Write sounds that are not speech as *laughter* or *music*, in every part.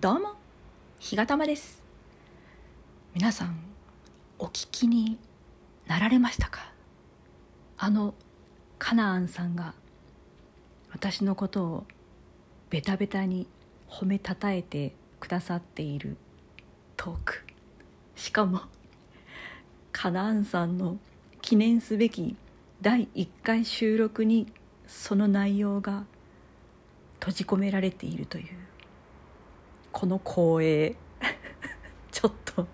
どうもひがたまです。皆さんお聞きになられましたか？あのカナアンさんが私のことをベタベタに褒めたたえてくださっているトーク。しかもカナアンさんの記念すべき第1回収録にその内容が閉じ込められているという。この光栄 *laughs* ちょっと。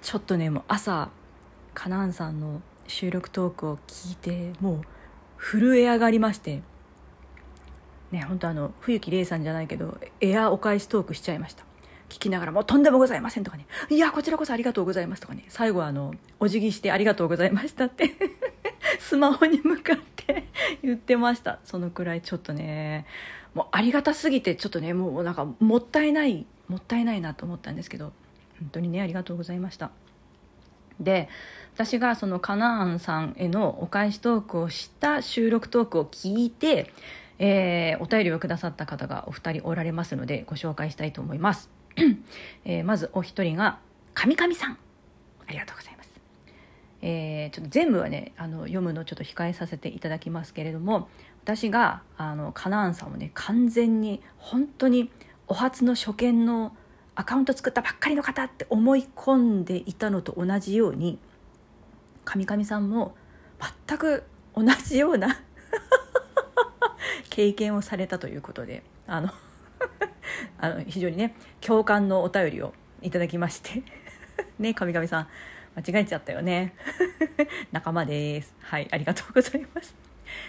ちょっとねもう朝カナンさんの収録トークを聞いてもう震え上がりまして。ね本当あの冬木玲さんじゃないけどエアお返しトークしちゃいました。聞きながら「もうとんでもございません」とかね「いやこちらこそありがとうございます」とかね。最後はあのお辞儀して「ありがとうございました」って。*laughs* スマホに向かって。*laughs* 言ってました。そのくらいちょっとねもうありがたすぎてちょっとねもうなんかもったいないもったいないなと思ったんですけど本当にねありがとうございました。で私がそのカナアンさんへのお返しトークをした収録トークを聞いて、えー、お便りをくださった方がお二人おられますのでご紹介したいと思います、*clears throat* えー、まずお一人が神々さん。ありがとうございます。えー、ちょっと全部はねあの読むのちょっと控えさせていただきますけれども私があのカナーンさんをね完全に本当にお初の初見のアカウント作ったばっかりの方って思い込んでいたのと同じように神々さんも全く同じような *laughs* 経験をされたということであの *laughs* あの非常にね共感のお便りをいただきましてね神々さん。間違えちゃったよね。*laughs* 仲間です。はいありがとうございます。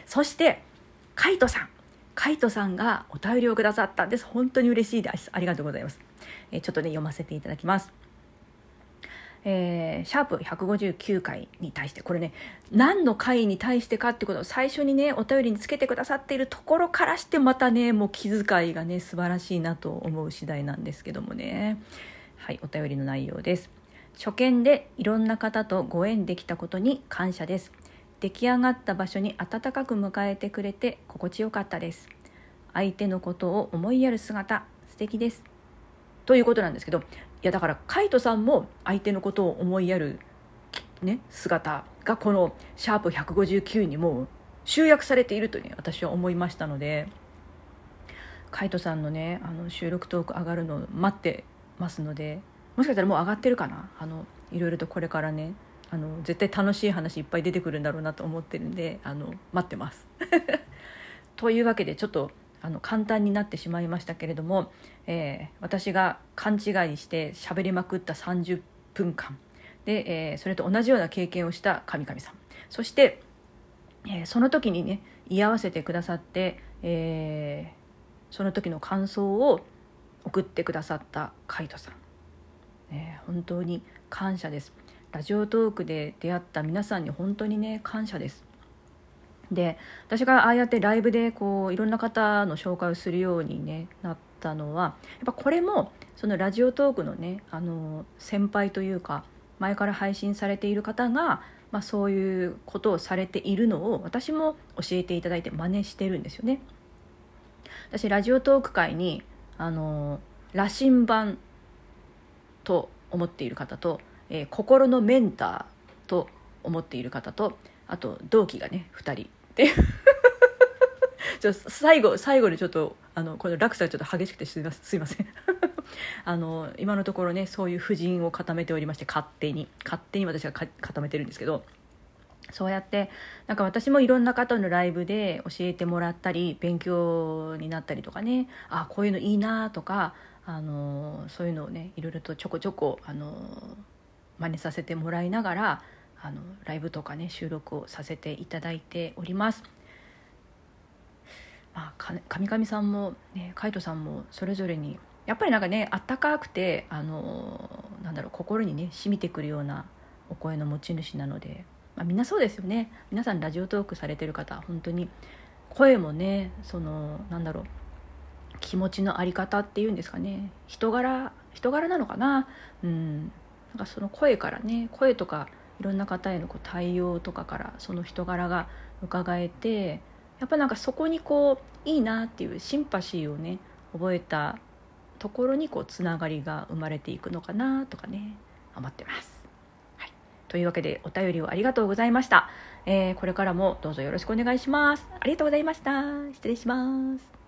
そしてカイトさん。カイトさんがお便りをくださったんです。本当に嬉しいです。ありがとうございます、え、ちょっとね読ませていただきます。えー、シャープ159回に対して。これね何の回に対してかってことを最初にねお便りにつけてくださっているところからしてまたねもう気遣いがね素晴らしいなと思う次第なんですけどもね。はいお便りの内容です。初見でいろんな方とご縁できたことに感謝です。出来上がった場所に温かく迎えてくれて心地よかったです。相手のことを思いやる姿素敵です。ということなんですけどいやだからカイトさんも相手のことを思いやる、ね、姿がこの「シャープ #159」にも集約されているとね私は思いましたのでカイトさんのねあの収録トーク上がるのを待ってますのでもしかしたらもう上がってるかな？あのいろいろとこれからね。あの絶対楽しい話いっぱい出てくるんだろうなと思ってるんであの待ってます。*laughs* というわけでちょっとあの簡単になってしまいましたけれども、えー、私が勘違いして喋りまくった30分間で、えー、それと同じような経験をした神々さん。そして、えー、その時にね居合わせてくださって、えその時の感想を送ってくださったカイトさん、え本当に感謝ですラジオトークで出会った皆さんに本当にね感謝ですで私がああやってライブでこういろんな方の紹介をするように、ね、なったのはやっぱこれもそのラジオトークのねあの先輩というか前から配信されている方が、まあ、そういうことをされているのを私も教えていただいて真似してるんですよね。私ラジオトーク界にあの羅針盤と思っている方とえー、心のメンターと思っている方とあと同期がね2人。で *laughs* ちょ最後最後にちょっとあのこの落差がちょっと激しくてすいません *laughs* あの今のところねそういう布陣を固めておりまして勝手に。勝手に私が固めてるんですけどそうやってなんか私もいろんな方のライブで教えてもらったり勉強になったりとかねあこういうのいいなとかあのそういうのをねいろいろとちょこちょこあの真似させてもらいながらあのライブとかね収録をさせていただいております。まあ、神々さんも、ね、海斗さんもそれぞれにやっぱりなんかねあったかくてあのなんだろう心にね染みてくるようなお声の持ち主なので、まあ、みんなそうですよね皆さんラジオトークされてる方本当に声もねそのなんだろう気持ちの在り方っていうんですかね人柄人柄なのかなうんなんかその声からね声とかいろんな方へのこう対応とかからその人柄が伺えてやっぱなんかそこにこういいなっていうシンパシーをね覚えたところにこうつながりが生まれていくのかなとかね思ってます。はい、というわけでお便りをありがとうございました、えー、これからもどうぞよろしくお願いします。ありがとうございました。失礼します。